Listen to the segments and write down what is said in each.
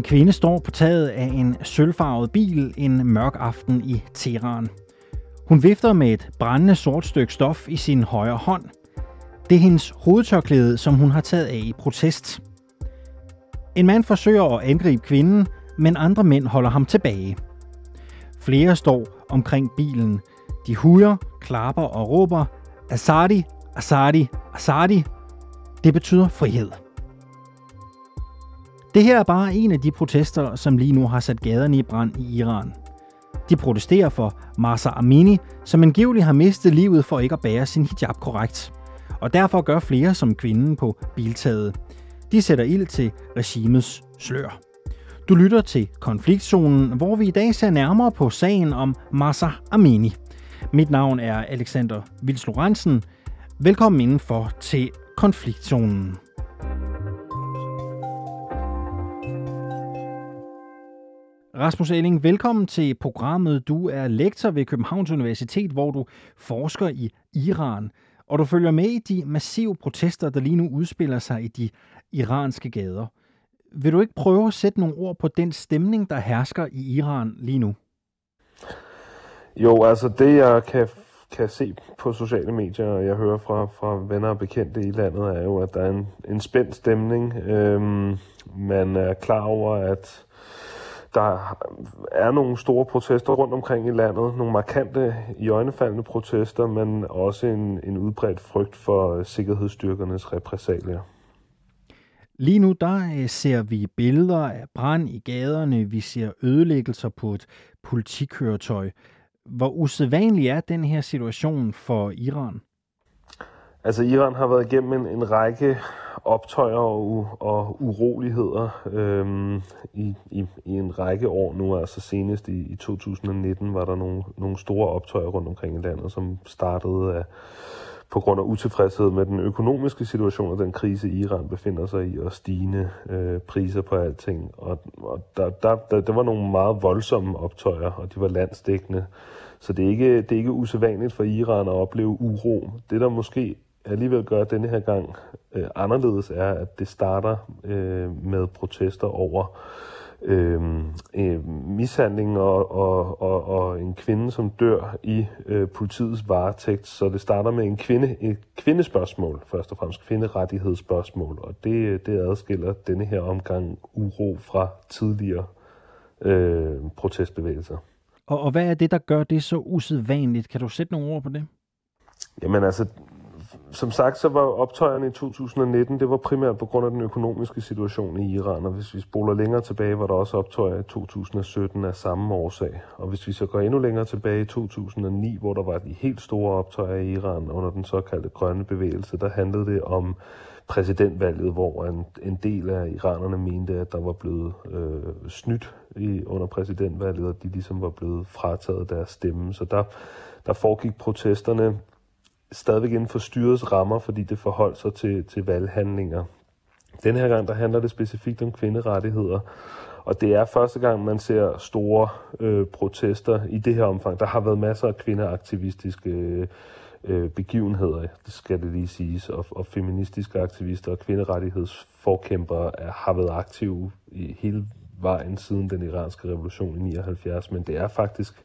En kvinde står på taget af en sølvfarvet bil en mørk aften i Teheran. Hun vifter med et brændende sort stykke stof i sin højre hånd. Det er hendes hovedtørklæde, som hun har taget af i protest. En mand forsøger at angribe kvinden, men andre mænd holder ham tilbage. Flere står omkring bilen. De hujer, klapper og råber, Asadi, Asadi, Asadi. Det betyder frihed. Det her er bare en af de protester, som lige nu har sat gaderne i brand i Iran. De protesterer for Masa Amini, som angiveligt har mistet livet for ikke at bære sin hijab korrekt. Og derfor gør flere som kvinden på biltaget. De sætter ild til regimets slør. Du lytter til Konfliktzonen, hvor vi i dag ser nærmere på sagen om Masa Amini. Mit navn er Alexander Vils Lorentzen. Velkommen indenfor til Konfliktzonen. Rasmus Elling, velkommen til programmet. Du er lektor ved Københavns Universitet, hvor du forsker i Iran, og du følger med i de massive protester, der lige nu udspiller sig i de iranske gader. Vil du ikke prøve at sætte nogle ord på den stemning, der hersker i Iran lige nu? Jo, altså det jeg kan, kan se på sociale medier, og jeg hører fra, fra venner og bekendte i landet, er jo, at der er en, en spændt stemning. Øhm, man er klar over, at der er nogle store protester rundt omkring i landet, nogle markante, i øjnefaldende protester, men også en, en udbredt frygt for øh, sikkerhedsstyrkernes repræsalier. Lige nu der øh, ser vi billeder af brand i gaderne, vi ser ødelæggelser på et politikøretøj. Hvor usædvanlig er den her situation for Iran? Altså Iran har været igennem en, en række optøjer og, og uroligheder øhm, i, i, i en række år nu. Altså senest i, i 2019 var der nogle, nogle store optøjer rundt omkring i landet, som startede af, på grund af utilfredshed med den økonomiske situation og den krise, Iran befinder sig i, og stigende øh, priser på alting. Og, og der, der, der, der var nogle meget voldsomme optøjer, og de var landsdækkende. Så det er ikke, det er ikke usædvanligt for Iran at opleve uro. Det, der måske alligevel gør denne her gang øh, anderledes, er, at det starter øh, med protester over øh, øh, mishandling og, og, og, og en kvinde, som dør i øh, politiets varetægt. Så det starter med en kvinde, et kvindespørgsmål, først og fremmest kvinderettighedsspørgsmål, og det, det adskiller denne her omgang uro fra tidligere øh, protestbevægelser. Og, og hvad er det, der gør det så usædvanligt? Kan du sætte nogle ord på det? Jamen altså, som sagt, så var optøjerne i 2019, det var primært på grund af den økonomiske situation i Iran, og hvis vi spoler længere tilbage, var der også optøjer i 2017 af samme årsag. Og hvis vi så går endnu længere tilbage i 2009, hvor der var de helt store optøjer i Iran under den såkaldte grønne bevægelse, der handlede det om præsidentvalget, hvor en, en del af iranerne mente, at der var blevet øh, snydt i, under præsidentvalget, og de ligesom var blevet frataget deres stemme. Så der, der foregik protesterne stadigvæk inden for styrets rammer, fordi det forholdt sig til, til valghandlinger. Den her gang, der handler det specifikt om kvinderettigheder, og det er første gang, man ser store øh, protester i det her omfang. Der har været masser af kvindeaktivistiske øh, begivenheder, det skal det lige siges, og, og feministiske aktivister og kvinderettighedsforkæmpere er, har været aktive i hele vejen siden den iranske revolution i 79, men det er faktisk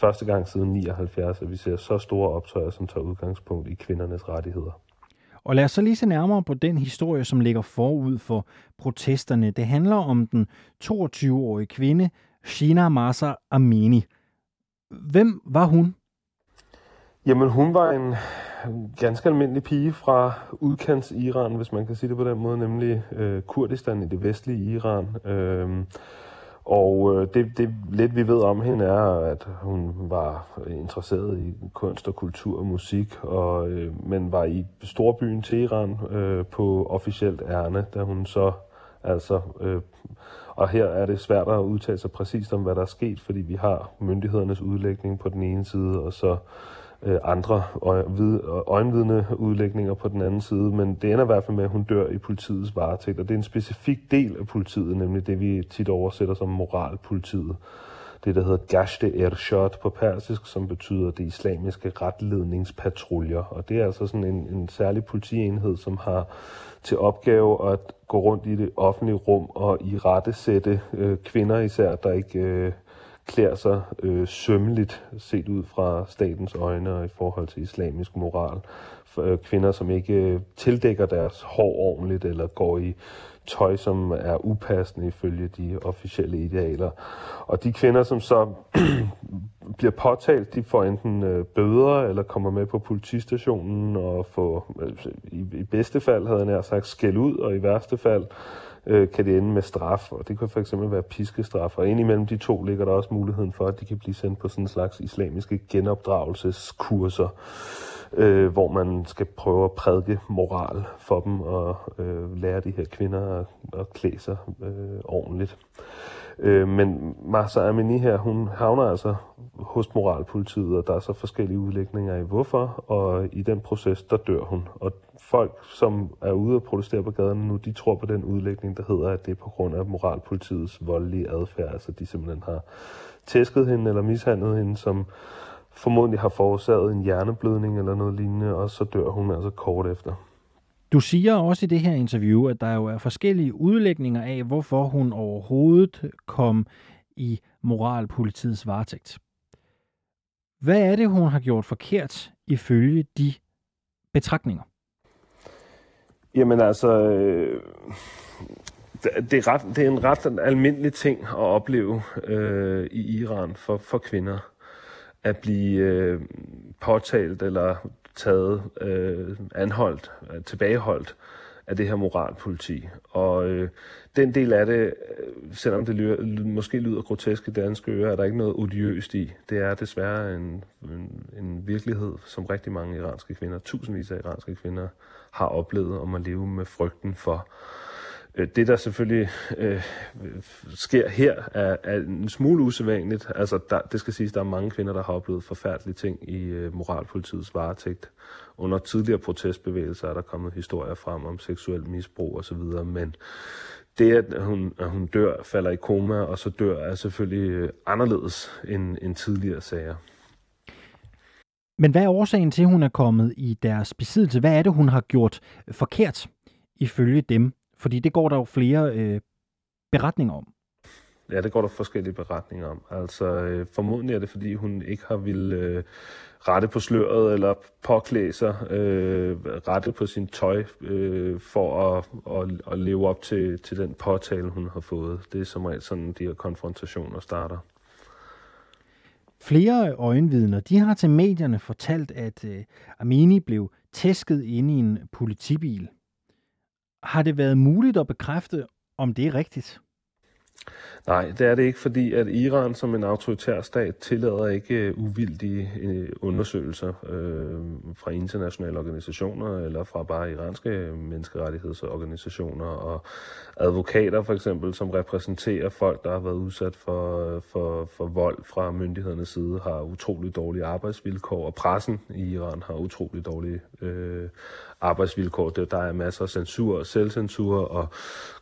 første gang siden 79, at vi ser så store optøjer, som tager udgangspunkt i kvindernes rettigheder. Og lad os så lige se nærmere på den historie, som ligger forud for protesterne. Det handler om den 22-årige kvinde, Shina Masa Amini. Hvem var hun? Jamen, hun var en ganske almindelig pige fra udkants Iran, hvis man kan sige det på den måde, nemlig øh, Kurdistan i det vestlige Iran. Øh, og øh, det, det lidt vi ved om hende er, at hun var interesseret i kunst og kultur og musik, og, øh, men var i storbyen Teheran øh, på officielt ærne, da hun så altså... Øh, og her er det svært at udtale sig præcist om, hvad der er sket, fordi vi har myndighedernes udlægning på den ene side, og så øh, andre øjenvidne udlægninger på den anden side, men det ender i hvert fald med, at hun dør i politiets varetægt, og det er en specifik del af politiet, nemlig det, vi tit oversætter som moralpolitiet, det, der hedder Gashte Ershad på persisk, som betyder det islamiske retledningspatruljer. Og det er altså sådan en, en særlig politienhed, som har til opgave at gå rundt i det offentlige rum og i rette sætte øh, kvinder især, der ikke øh, klæder sig øh, sømmeligt set ud fra statens øjne og i forhold til islamisk moral. For, øh, kvinder, som ikke øh, tildækker deres hår ordentligt eller går i tøj, som er upassende ifølge de officielle idealer. Og de kvinder, som så bliver påtalt, de får enten øh, bøder eller kommer med på politistationen og får, øh, i, i bedste fald havde jeg nær sagt, skæld ud, og i værste fald øh, kan det ende med straf, og det kan for eksempel være piskestraf, og indimellem de to ligger der også muligheden for, at de kan blive sendt på sådan en slags islamiske genopdragelseskurser, øh, hvor man skal prøve at prædike moral for dem og øh, lære de her kvinder at, at klæde sig øh, ordentligt. Øh, men Masa Amini her, hun havner altså hos moralpolitiet, og der er så forskellige udlægninger i hvorfor, og i den proces, der dør hun. Og folk, som er ude og protestere på gaderne nu, de tror på den udlægning, der hedder, at det er på grund af moralpolitiets voldelige adfærd, altså de simpelthen har tæsket hende eller mishandlet hende, som formodentlig har forårsaget en hjerneblødning eller noget lignende, og så dør hun altså kort efter. Du siger også i det her interview, at der jo er forskellige udlægninger af, hvorfor hun overhovedet kom i moralpolitiets varetægt. Hvad er det, hun har gjort forkert ifølge de betragtninger? Jamen altså, øh, det, er ret, det er en ret almindelig ting at opleve øh, i Iran for, for kvinder. At blive øh, påtalt eller taget, øh, anholdt, øh, tilbageholdt af det her moralpoliti. Og øh, den del af det, øh, selvom det lyder, måske lyder grotesk i danske ører, er der ikke noget odiøst i. Det er desværre en, en, en virkelighed, som rigtig mange iranske kvinder, tusindvis af iranske kvinder, har oplevet om at leve med frygten for øh, det, der selvfølgelig øh, sker her, er, er en smule usædvanligt. Altså, der, det skal siges, der er mange kvinder, der har oplevet forfærdelige ting i øh, moralpolitiets varetægt. Under tidligere protestbevægelser er der kommet historier frem om seksuel misbrug osv., men det, at hun, at hun dør, falder i koma, og så dør, er selvfølgelig øh, anderledes end, end tidligere sager. Men hvad er årsagen til, at hun er kommet i deres besiddelse? Hvad er det, hun har gjort øh, forkert ifølge dem? Fordi det går der jo flere øh, beretninger om. Ja, det går der forskellige beretninger om. Altså, øh, formodentlig er det, fordi hun ikke har ville øh, rette på sløret eller påklæde sig, øh, rette på sin tøj øh, for at, at, at leve op til, til den påtale, hun har fået. Det er som regel sådan, de her konfrontationer starter. Flere øjenvidner de har til medierne fortalt, at øh, Armini blev tæsket inde i en politibil. Har det været muligt at bekræfte, om det er rigtigt? Nej, det er det ikke, fordi at Iran som en autoritær stat tillader ikke øh, uvildige øh, undersøgelser øh, fra internationale organisationer eller fra bare iranske øh, menneskerettighedsorganisationer. Og advokater for eksempel, som repræsenterer folk, der har været udsat for, for, for vold fra myndighedernes side, har utrolig dårlige arbejdsvilkår, og pressen i Iran har utrolig dårlige øh, arbejdsvilkår. Der er masser af censur og selvcensur og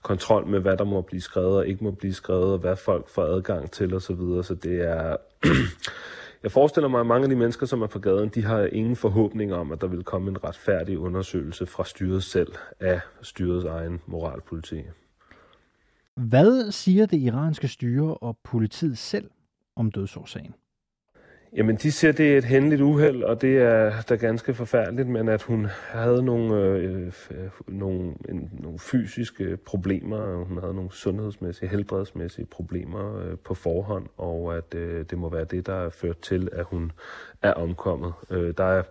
kontrol med, hvad der må blive skrevet og ikke må blive skrevet, og hvad folk får adgang til osv. Så, videre. så det er... Jeg forestiller mig, at mange af de mennesker, som er på gaden, de har ingen forhåbning om, at der vil komme en retfærdig undersøgelse fra styret selv af styrets egen moralpoliti. Hvad siger det iranske styre og politiet selv om dødsårsagen? Jamen, de siger, det er et hændeligt uheld, og det er da ganske forfærdeligt, men at hun havde nogle, øh, øh, nogle, en, nogle fysiske problemer, hun havde nogle sundhedsmæssige, helbredsmæssige problemer øh, på forhånd, og at øh, det må være det, der er ført til, at hun er omkommet. Øh, der er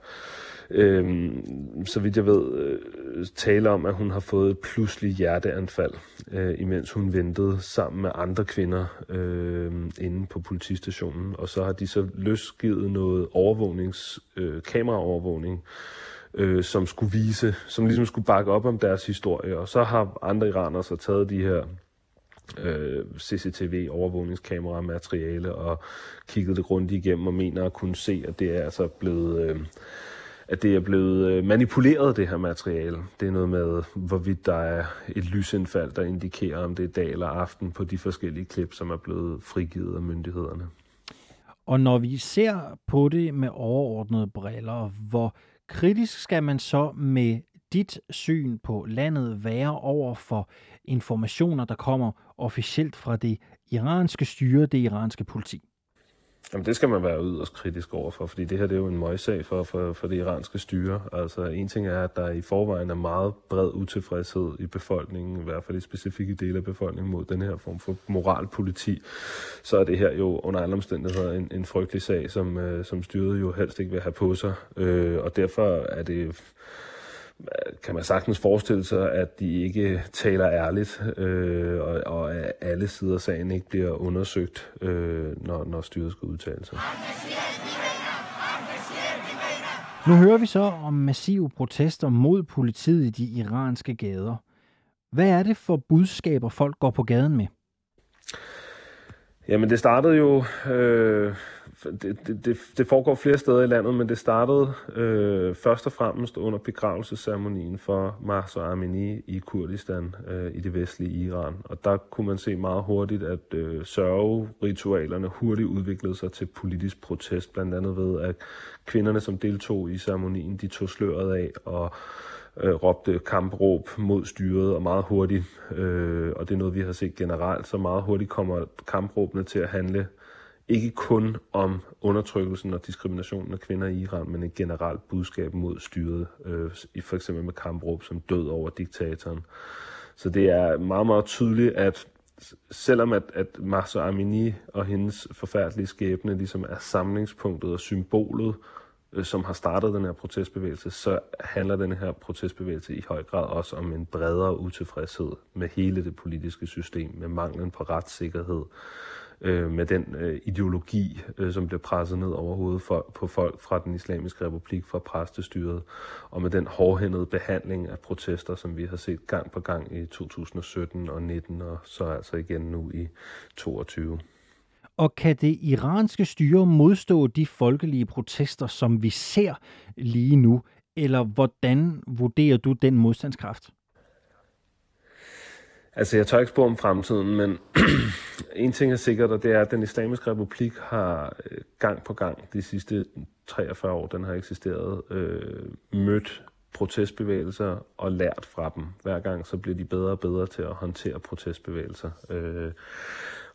øh, så vidt jeg ved, øh, tale om, at hun har fået et pludseligt hjerteanfald, øh, imens hun ventede sammen med andre kvinder øh, inde på politistationen. Og så har de så løsgivet noget overvågnings, øh, kameraovervågning, øh, som skulle vise, som ligesom skulle bakke op om deres historie. Og så har andre iranere så taget de her øh, CCTV overvågningskamera materiale og kigget det grundigt igennem og mener at kunne se, at det er altså blevet øh, at det er blevet øh, manipuleret, det her materiale. Det er noget med, hvorvidt der er et lysindfald, der indikerer, om det er dag eller aften på de forskellige klip, som er blevet frigivet af myndighederne. Og når vi ser på det med overordnede briller, hvor kritisk skal man så med dit syn på landet være over for informationer, der kommer officielt fra det iranske styre, det iranske politi? Jamen, det skal man være yderst kritisk overfor, fordi det her det er jo en møgssag for, for, for det iranske styre. Altså, en ting er, at der i forvejen er meget bred utilfredshed i befolkningen, i hvert fald i specifikke dele af befolkningen, mod den her form for moralpoliti. Så er det her jo under alle omstændigheder en, en frygtelig sag, som, øh, som styret jo helst ikke vil have på sig. Øh, og derfor er det kan man sagtens forestille sig, at de ikke taler ærligt, øh, og, og at alle sider af sagen ikke bliver undersøgt, øh, når, når styret skal udtale sig. Nu hører vi så om massive protester mod politiet i de iranske gader. Hvad er det for budskaber, folk går på gaden med? Jamen det startede jo, øh, det, det, det, det foregår flere steder i landet, men det startede øh, først og fremmest under begravelsesceremonien for Mahsa Amini i Kurdistan øh, i det vestlige Iran. Og der kunne man se meget hurtigt, at øh, sørgeritualerne hurtigt udviklede sig til politisk protest, blandt andet ved, at kvinderne, som deltog i ceremonien, de tog sløret af og øh, råbte kampråb mod styret, og meget hurtigt, øh, og det er noget, vi har set generelt, så meget hurtigt kommer kampråbene til at handle ikke kun om undertrykkelsen og diskriminationen af kvinder i Iran, men et generelt budskab mod styret, øh, for eksempel med kampråb som død over diktatoren. Så det er meget, meget tydeligt, at selvom at, at Mahsa Amini og hendes forfærdelige skæbne ligesom er samlingspunktet og symbolet Øh, som har startet den her protestbevægelse, så handler den her protestbevægelse i høj grad også om en bredere utilfredshed med hele det politiske system, med manglen på retssikkerhed, øh, med den øh, ideologi, øh, som bliver presset ned over hovedet for, på folk fra den islamiske republik, fra præstestyret, og med den hårdhændede behandling af protester, som vi har set gang på gang i 2017 og 19, og så altså igen nu i 22. Og kan det iranske styre modstå de folkelige protester, som vi ser lige nu? Eller hvordan vurderer du den modstandskraft? Altså, jeg tør ikke spå om fremtiden, men en ting er sikkert, og det er, at den islamiske republik har øh, gang på gang de sidste 43 år, den har eksisteret, øh, mødt protestbevægelser og lært fra dem. Hver gang så bliver de bedre og bedre til at håndtere protestbevægelser. Øh,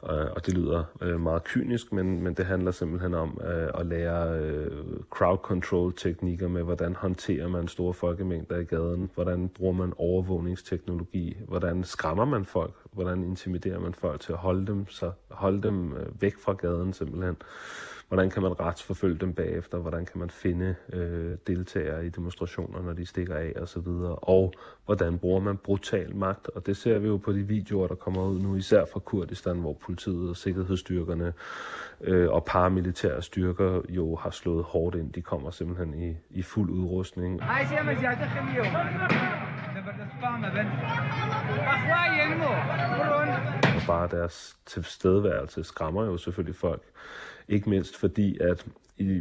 Øh, og det lyder øh, meget kynisk, men, men det handler simpelthen om øh, at lære øh, crowd control teknikker med, hvordan håndterer man store folkemængder i gaden, hvordan bruger man overvågningsteknologi, hvordan skræmmer man folk, hvordan intimiderer man folk til at holde dem, så holde dem øh, væk fra gaden simpelthen. Hvordan kan man retsforfølge dem bagefter? Hvordan kan man finde øh, deltagere i demonstrationer, når de stikker af osv.? Og, og hvordan bruger man brutal magt? Og det ser vi jo på de videoer, der kommer ud nu, især fra Kurdistan, hvor politiet og sikkerhedsstyrkerne øh, og paramilitære styrker jo har slået hårdt ind. De kommer simpelthen i, i fuld udrustning. Og bare deres tilstedeværelse skræmmer jo selvfølgelig folk. Ikke mindst fordi, at i,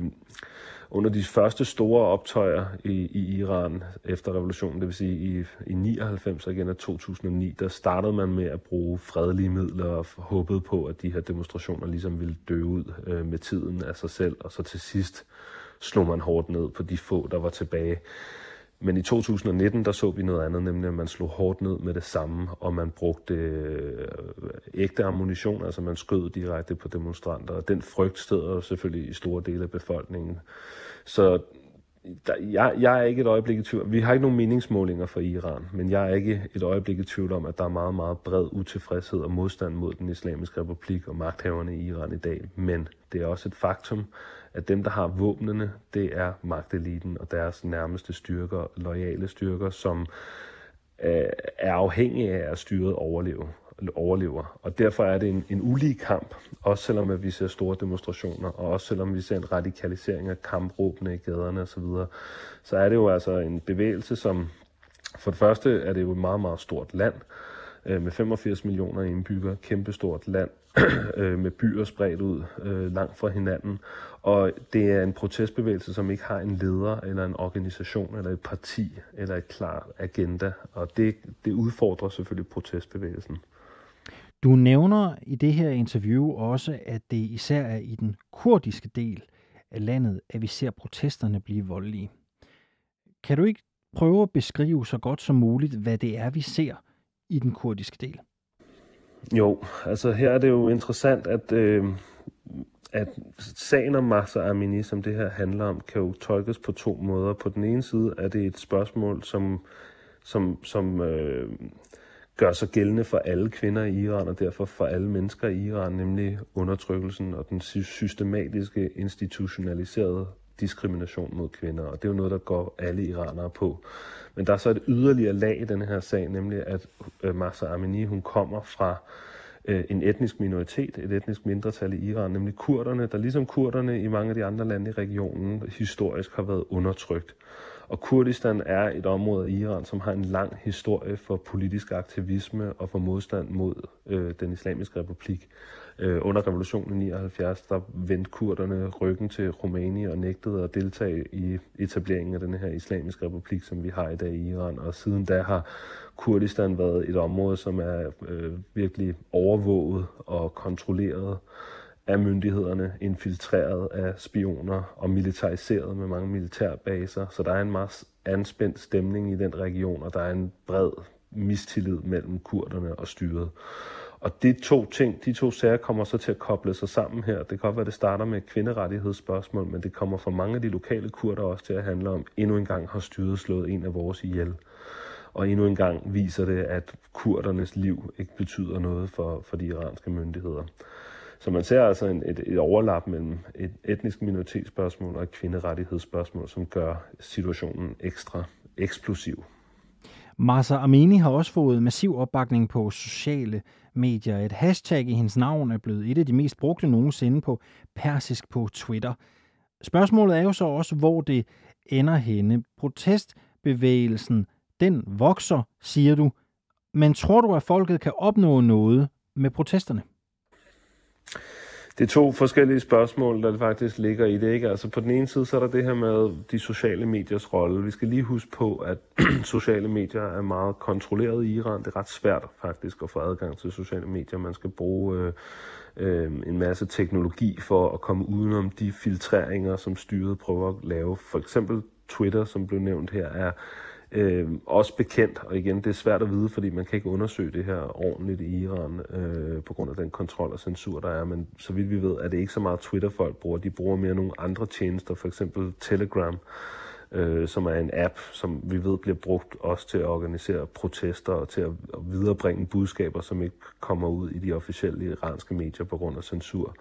under de første store optøjer i, i Iran efter revolutionen, det vil sige i, i 99 og igen af 2009, der startede man med at bruge fredelige midler og håbede på, at de her demonstrationer ligesom ville dø ud øh, med tiden af sig selv, og så til sidst slog man hårdt ned på de få, der var tilbage. Men i 2019, der så vi noget andet, nemlig at man slog hårdt ned med det samme, og man brugte øh, ægte ammunition, altså man skød direkte på demonstranter, og den frygt steder selvfølgelig i store dele af befolkningen. Så der, jeg, jeg er ikke et øjeblik i tvivl. Vi har ikke nogen meningsmålinger for Iran, men jeg er ikke et øjeblik i tvivl om, at der er meget, meget bred utilfredshed og modstand mod den islamiske republik og magthaverne i Iran i dag. Men det er også et faktum, at dem, der har våbnene, det er magteliten og deres nærmeste styrker, lojale styrker, som øh, er afhængige af at styret overleve, overlever. Og derfor er det en, en ulig kamp, også selvom at vi ser store demonstrationer, og også selvom vi ser en radikalisering af kampråbene i gaderne osv., så, så er det jo altså en bevægelse, som for det første er det jo et meget, meget stort land, øh, med 85 millioner indbyggere, kæmpestort land, øh, med byer spredt ud øh, langt fra hinanden. Og det er en protestbevægelse, som ikke har en leder, eller en organisation, eller et parti, eller et klar agenda. Og det, det udfordrer selvfølgelig protestbevægelsen. Du nævner i det her interview også, at det især er i den kurdiske del af landet, at vi ser protesterne blive voldelige. Kan du ikke prøve at beskrive så godt som muligt, hvad det er, vi ser i den kurdiske del? Jo, altså her er det jo interessant, at, øh, at sagen om Massa Amini, som det her handler om, kan jo tolkes på to måder. På den ene side er det et spørgsmål, som, som, som øh, gør sig gældende for alle kvinder i Iran, og derfor for alle mennesker i Iran, nemlig undertrykkelsen og den systematiske, institutionaliserede diskrimination mod kvinder, og det er jo noget, der går alle iranere på. Men der er så et yderligere lag i den her sag, nemlig at øh, Masa Amini, hun kommer fra øh, en etnisk minoritet, et etnisk mindretal i Iran, nemlig kurderne, der ligesom kurderne i mange af de andre lande i regionen historisk har været undertrykt. Og Kurdistan er et område i Iran, som har en lang historie for politisk aktivisme og for modstand mod øh, den islamiske republik. Øh, under revolutionen i 79, der vendte kurderne ryggen til Rumæni og nægtede at deltage i etableringen af den her islamiske republik, som vi har i dag i Iran. Og siden da har Kurdistan været et område, som er øh, virkelig overvåget og kontrolleret af myndighederne, infiltreret af spioner og militariseret med mange militærbaser. Så der er en meget anspændt stemning i den region, og der er en bred mistillid mellem kurderne og styret. Og de to ting, de to sager kommer så til at koble sig sammen her. Det kan godt være, at det starter med kvinderettighedsspørgsmål, men det kommer for mange af de lokale kurder også til at handle om, endnu en gang har styret slået en af vores ihjel. Og endnu en gang viser det, at kurdernes liv ikke betyder noget for, for de iranske myndigheder. Så man ser altså en, et, et overlap mellem et etnisk minoritetsspørgsmål og et kvinderettighedsspørgsmål, som gør situationen ekstra eksplosiv. Masa Amini har også fået massiv opbakning på sociale medier. Et hashtag i hendes navn er blevet et af de mest brugte nogensinde på persisk på Twitter. Spørgsmålet er jo så også, hvor det ender henne. Protestbevægelsen, den vokser, siger du. Men tror du, at folket kan opnå noget med protesterne? Det er to forskellige spørgsmål, der faktisk ligger i det. Ikke? Altså på den ene side, så er der det her med de sociale mediers rolle. Vi skal lige huske på, at sociale medier er meget kontrolleret i Iran. Det er ret svært faktisk at få adgang til sociale medier. Man skal bruge øh, øh, en masse teknologi for at komme udenom de filtreringer, som styret prøver at lave. For eksempel Twitter, som blev nævnt her, er Øh, også bekendt, og igen, det er svært at vide, fordi man kan ikke undersøge det her ordentligt i Iran, øh, på grund af den kontrol og censur, der er, men så vidt vi ved, er det ikke så meget Twitter, folk bruger. De bruger mere nogle andre tjenester, for eksempel Telegram, øh, som er en app, som vi ved bliver brugt også til at organisere protester og til at, viderebringe budskaber, som ikke kommer ud i de officielle iranske medier på grund af censur.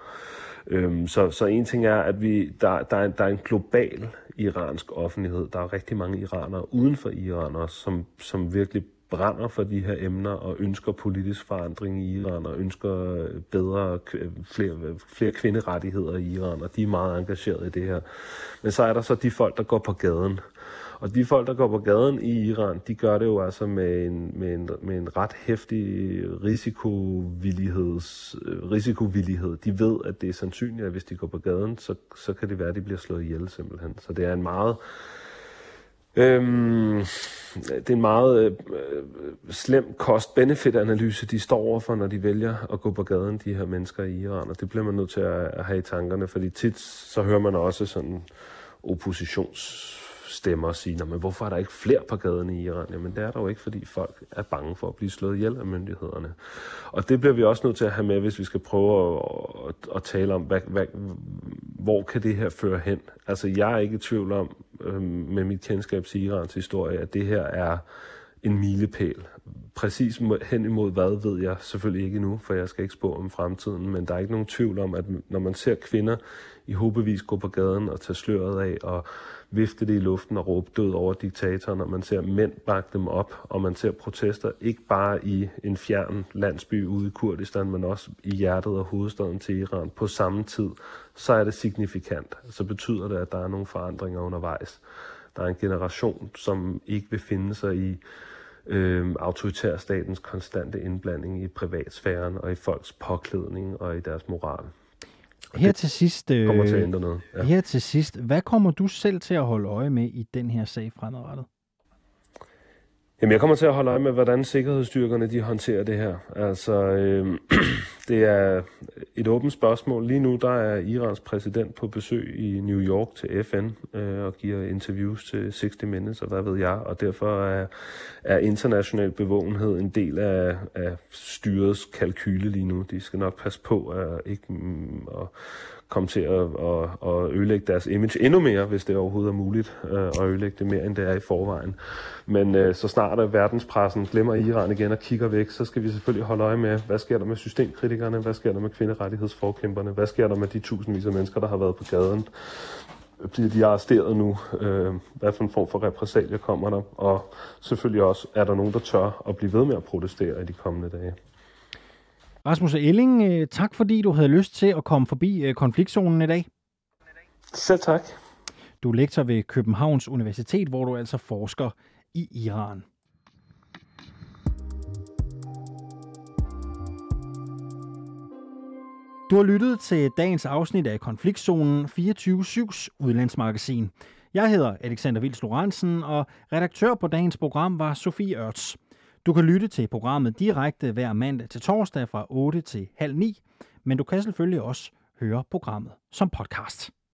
Øhm, så, så en ting er, at vi, der, der, er, der er en global iransk offentlighed. Der er rigtig mange iranere uden for Iran også, som, som virkelig brænder for de her emner og ønsker politisk forandring i Iran og ønsker øh, bedre, øh, flere, flere kvinderettigheder i Iran, og de er meget engagerede i det her. Men så er der så de folk, der går på gaden. Og de folk, der går på gaden i Iran, de gør det jo altså med en, med en, med en ret hæftig risikovillighed. Øh, risikovillighed. De ved, at det er sandsynligt, at hvis de går på gaden, så, så kan det være, at de bliver slået ihjel simpelthen. Så det er en meget Øhm, det er en meget øh, øh, slem cost-benefit-analyse, de står overfor, når de vælger at gå på gaden, de her mennesker i Iran, og det bliver man nødt til at, at have i tankerne, fordi tit så hører man også sådan oppositions stemmer og sige, men hvorfor er der ikke flere på gaden i Iran? Jamen det er der jo ikke, fordi folk er bange for at blive slået ihjel af myndighederne. Og det bliver vi også nødt til at have med, hvis vi skal prøve at, at, at tale om, hvad, hvad, hvor kan det her føre hen? Altså jeg er ikke i tvivl om, øh, med mit kendskab til Irans historie, at det her er en milepæl. Præcis hen imod hvad, ved jeg selvfølgelig ikke nu, for jeg skal ikke spå om fremtiden, men der er ikke nogen tvivl om, at når man ser kvinder i hobevis gå på gaden og tage sløret af og vifte det i luften og råbe død over diktatoren, og man ser mænd bakke dem op, og man ser protester ikke bare i en fjern landsby ude i Kurdistan, men også i hjertet og hovedstaden til Iran på samme tid, så er det signifikant. Så betyder det, at der er nogle forandringer undervejs. Der er en generation, som ikke vil finde sig i øh, autoritærstatens konstante indblanding i privatsfæren og i folks påklædning og i deres moral. Her til sidst, øh, kommer til at ændre noget. Ja. Her til sidst, hvad kommer du selv til at holde øje med i den her sag fremadrettet? Jamen, jeg kommer til at holde øje med, hvordan sikkerhedsstyrkerne de håndterer det her. Altså, øh, det er et åbent spørgsmål. Lige nu der er Irans præsident på besøg i New York til FN øh, og giver interviews til 60 Minutes og hvad ved jeg, og derfor er, er international bevågenhed en del af, af styrets kalkyle lige nu. De skal nok passe på at ikke mm, og, komme til at, at, at ødelægge deres image endnu mere, hvis det overhovedet er muligt øh, at ødelægge det mere, end det er i forvejen. Men øh, så snart at verdenspressen glemmer Iran igen og kigger væk, så skal vi selvfølgelig holde øje med, hvad sker der med systemkritikerne, hvad sker der med kvinderettighedsforkæmperne, hvad sker der med de tusindvis af mennesker, der har været på gaden, bliver de arresteret nu, øh, hvad for en form for repressalier kommer der, og selvfølgelig også, er der nogen, der tør at blive ved med at protestere i de kommende dage. Rasmus Elling, øh, tak fordi du havde lyst til at komme forbi øh, konfliktzonen i dag. Selv tak. Du er lektor ved Københavns Universitet, hvor du altså forsker i Iran. Du har lyttet til dagens afsnit af Konfliktzonen 24-7's udlandsmagasin. Jeg hedder Alexander Vils Lorentzen, og redaktør på dagens program var Sofie Ørts. Du kan lytte til programmet direkte hver mandag til torsdag fra 8 til halv 9, men du kan selvfølgelig også høre programmet som podcast.